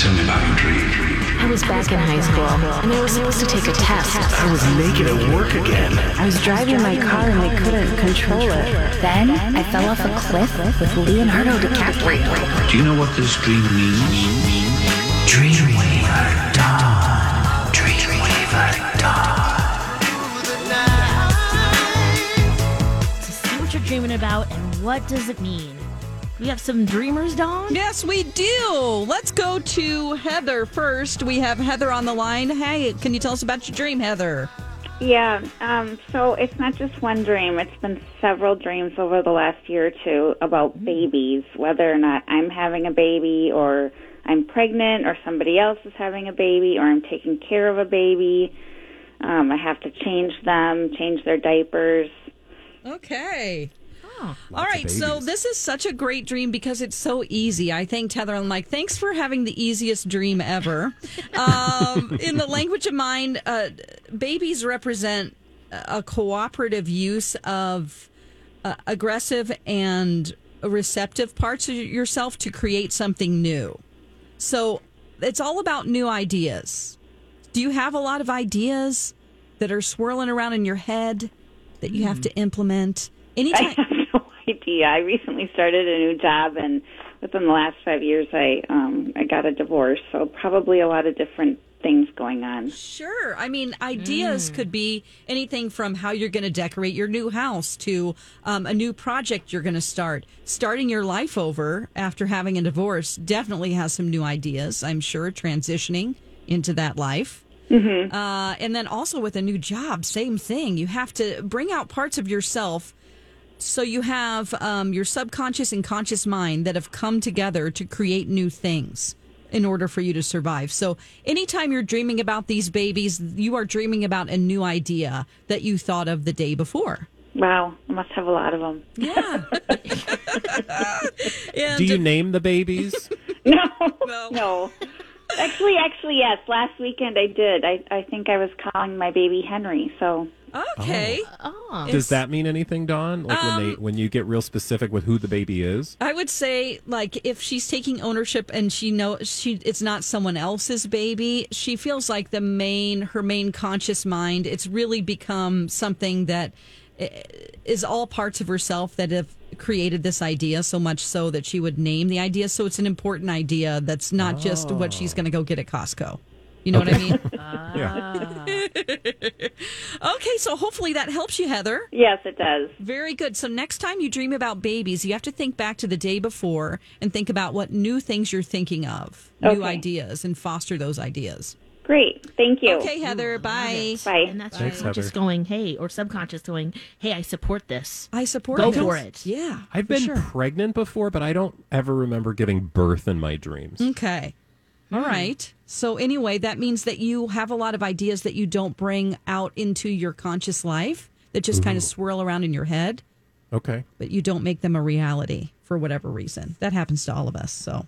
Why don't you tell me about your dream? I was back in high school, and I was supposed to take a test. I was naked at work again. I was driving my car and they couldn't control it. Then I fell off a cliff with Leonardo DiCaprio. Do you know what this dream means? Dreamweaver Dawn. Dreamweaver Dawn. To see what you're dreaming about and what does it mean. We have some dreamers, Dawn? Yes, we do. Let's go to Heather first. We have Heather on the line. Hey, can you tell us about your dream, Heather? Yeah, um, so it's not just one dream. It's been several dreams over the last year or two about babies, whether or not I'm having a baby or I'm pregnant or somebody else is having a baby or I'm taking care of a baby. Um, I have to change them, change their diapers. Okay. All right, so this is such a great dream because it's so easy. I thanked Heather. I'm like, thanks for having the easiest dream ever. um, in the language of mind, uh, babies represent a cooperative use of uh, aggressive and receptive parts of yourself to create something new. So it's all about new ideas. Do you have a lot of ideas that are swirling around in your head that you have to implement? Anytime. have no idea. I recently started a new job, and within the last five years, I um, I got a divorce. So probably a lot of different things going on. Sure. I mean, ideas could be anything from how you're going to decorate your new house to um, a new project you're going to start. Starting your life over after having a divorce definitely has some new ideas, I'm sure, transitioning into that life. Mm-hmm. Uh, and then also with a new job, same thing. You have to bring out parts of yourself. So you have um, your subconscious and conscious mind that have come together to create new things in order for you to survive. So anytime you're dreaming about these babies, you are dreaming about a new idea that you thought of the day before. Wow, I must have a lot of them. Yeah. and Do you name the babies? No, no. Actually, actually, yes. Last weekend I did. I I think I was calling my baby Henry. So okay. Oh. Does that mean anything, Dawn? Like when Um, they when you get real specific with who the baby is? I would say like if she's taking ownership and she knows she it's not someone else's baby, she feels like the main her main conscious mind. It's really become something that is all parts of herself that have created this idea so much so that she would name the idea. So it's an important idea that's not just what she's going to go get at Costco. You know what I mean? Yeah. okay, so hopefully that helps you, Heather. yes, it does. Very good. So next time you dream about babies, you have to think back to the day before and think about what new things you're thinking of, new ideas, and foster those ideas. Great. Thank you. Okay, Heather. Bye. Bye. And that's Thanks, your conscious going, hey, or subconscious going, hey, I support this. I support Go it. for it. Yeah. I've for been sure. pregnant before, but I don't ever remember giving birth in my dreams. Okay. Hmm. All right. So anyway, that means that you have a lot of ideas that you don't bring out into your conscious life that just kind of mm-hmm. swirl around in your head, Okay. but you don't make them a reality for whatever reason. That happens to all of us. So,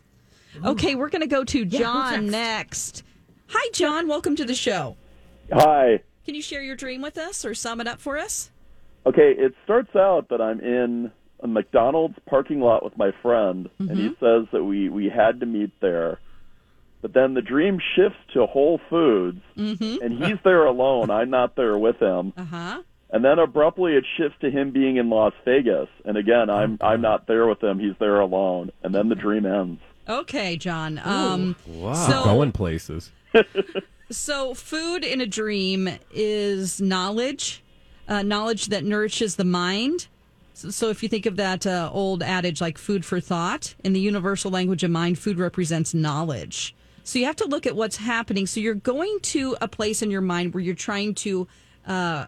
okay, we're going to go to who's John next? Next. Hi, John. Welcome to the show. Hi. Can you share your dream with us or sum it up for us? Okay, it starts out that I'm in a McDonald's parking lot with my friend, and he says that we we had to meet there. But then the dream shifts to Whole Foods, and he's there alone. I'm not there with him. Uh huh. And then abruptly it shifts to him being in Las Vegas, and again I'm I'm not there with him. He's there alone, and then the dream ends. Okay, John. Um, Wow. So, Going places. So food in a dream is knowledge, uh, knowledge that nourishes the mind. So, so if you think of that uh, old adage like food for thought, in the universal language of mind, food represents knowledge. So you have to look at what's happening. So you're going to a place in your mind where you're trying to uh,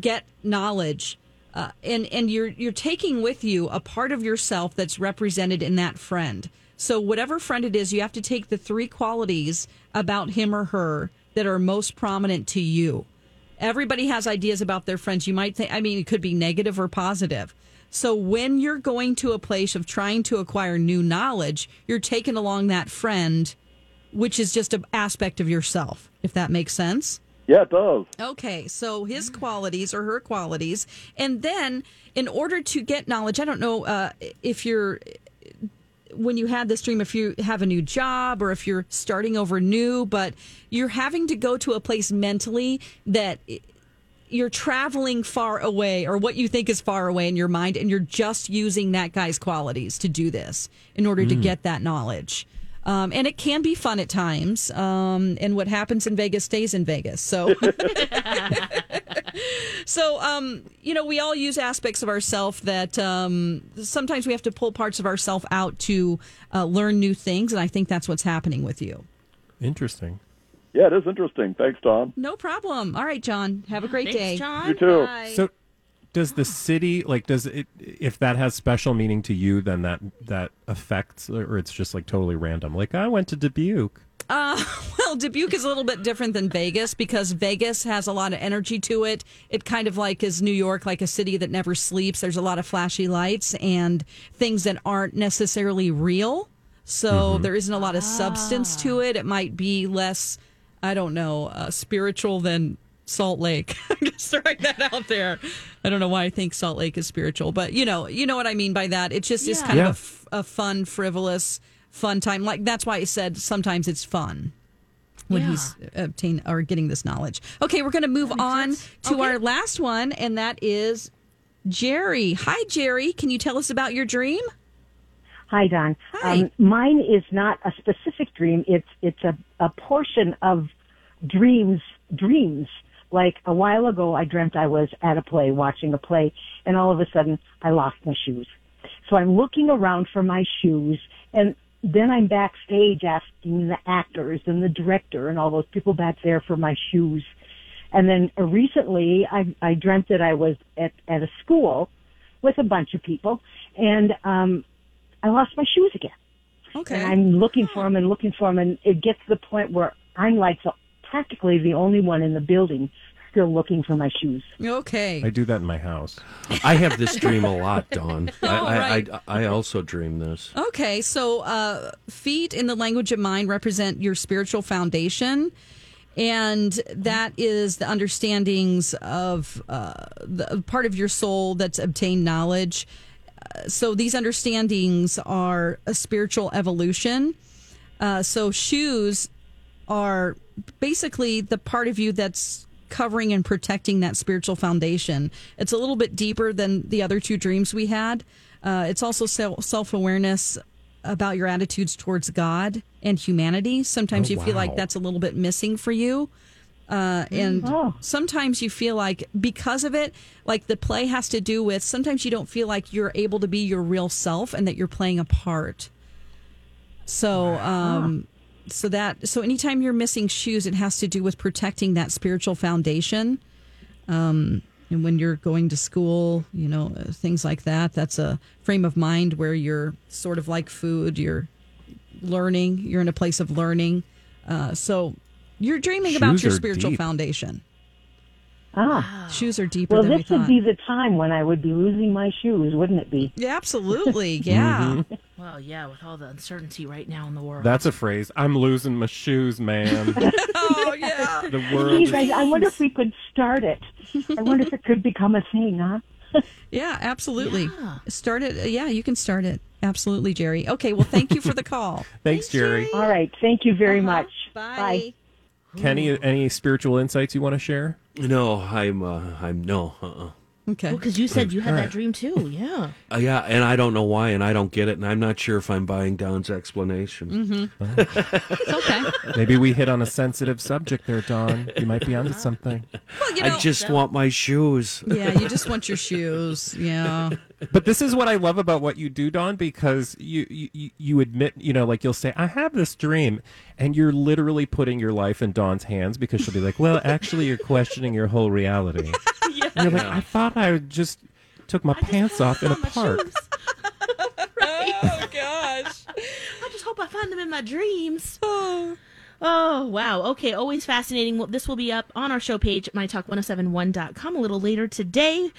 get knowledge. Uh, and and you're you're taking with you a part of yourself that's represented in that friend. So whatever friend it is, you have to take the three qualities about him or her that are most prominent to you. Everybody has ideas about their friends. You might think, I mean, it could be negative or positive. So when you're going to a place of trying to acquire new knowledge, you're taking along that friend, which is just an aspect of yourself, if that makes sense. Yeah, it does. Okay, so his qualities or her qualities. And then, in order to get knowledge, I don't know uh, if you're, when you had this dream, if you have a new job or if you're starting over new, but you're having to go to a place mentally that you're traveling far away or what you think is far away in your mind, and you're just using that guy's qualities to do this in order to Mm. get that knowledge. Um, and it can be fun at times. Um, and what happens in Vegas stays in Vegas. So, so um, you know, we all use aspects of ourself that um, sometimes we have to pull parts of ourself out to uh, learn new things. And I think that's what's happening with you. Interesting. Yeah, it is interesting. Thanks, Tom. No problem. All right, John. Have a great Thanks, day. John. You too. Bye. So, does the city like does it if that has special meaning to you? Then that that affects, or it's just like totally random. Like I went to Dubuque. Uh, well, Dubuque is a little bit different than Vegas because Vegas has a lot of energy to it. It kind of like is New York, like a city that never sleeps. There's a lot of flashy lights and things that aren't necessarily real. So there isn't a lot of substance to it. It might be less, I don't know, uh, spiritual than Salt Lake. I'm just throwing that out there. I don't know why I think Salt Lake is spiritual, but you know, you know what I mean by that. It just is kind Yeah. of a f- a, fun, frivolous, fun time. Like that's why I said sometimes it's fun when Yeah. he's obtain or getting this knowledge. Okay, we're going to move on to our last one, and that is Jerry. Hi, Jerry. Can you tell us about your dream? Hi, Dawn. Hi. Um, mine is not a specific dream. It's it's a, a portion of dreams. Dreams. Like a while ago, I dreamt I was at a play, watching a play, and all of a sudden, I lost my shoes. So I'm looking around for my shoes, and then I'm backstage asking the actors and the director and all those people back there for my shoes. And then uh, recently, I, I dreamt that I was at, at a school with a bunch of people, and um, I lost my shoes again. Okay. And I'm looking for them and looking for them, and it gets to the point where I'm like the, practically the only one in the building still looking for my shoes. Okay. I do that in my house. I have this dream a lot, Dawn. I, Oh, I. I, I also dream this. Okay, so uh, feet in the language of mind represent your spiritual foundation, and that is the understandings of uh, the part of your soul that's obtained knowledge. Uh, so these understandings are a spiritual evolution. Uh, so shoes are basically the part of you that's covering and protecting that spiritual foundation. It's a little bit deeper than the other two dreams we had. Uh, it's also self awareness about your attitudes towards God and humanity. Sometimes Oh, you feel like that's a little bit missing for you. Uh, and Oh. sometimes you feel like because of it, like the play has to do with sometimes you don't feel like you're able to be your real self and that you're playing a part. So, um, so that so anytime you're missing shoes, it has to do with protecting that spiritual foundation. Um, and when you're going to school, you know uh, things like that. That's a frame of mind where you're sort of like food. You're learning. You're in a place of learning. Uh, so you're dreaming about your spiritual deep. foundation. Ah. Shoes are deeper Well, than we this would be the time when I would be losing my shoes, wouldn't it be? Yeah, absolutely. Yeah. Mhm. Well, yeah, with all the uncertainty right now in the world. That's a phrase. I'm losing my shoes, man. oh yeah. The world. Geez, is- I, I wonder if we could start it. I wonder if it could become a thing, huh? Yeah, absolutely. Start it. Yeah, you can start it. Absolutely, Jerry. Okay, well, thank you for the call. Thanks, Jerry. All right. Thank you very much. Bye. Bye. Kenny, any spiritual insights you want to share? No, I'm. Uh, I'm no. Uh-uh. Okay. Because you said you had All that dream too. Yeah. Uh, yeah, and I don't know why, and I don't get it, and I'm not sure if I'm buying Dawn's explanation. Mm-hmm. it's okay. Maybe we hit on a sensitive subject there, Dawn. You might be onto something. Well, you know, I know- just want my shoes. Yeah, you just want your shoes. Yeah. But this is what I love about what you do, Don, because you, you you admit, you know, like you'll say, "I have this dream," and you're literally putting your life in Dawn's hands because she'll be like, "Well, actually, you're questioning your whole reality." And you're like, "I thought I just took my pants off in a park." Oh gosh. I just hope I find them in my dreams. Oh. Oh, wow. Okay, always fascinating. Well, this will be up on our show page at mytalk1071.com a little later today.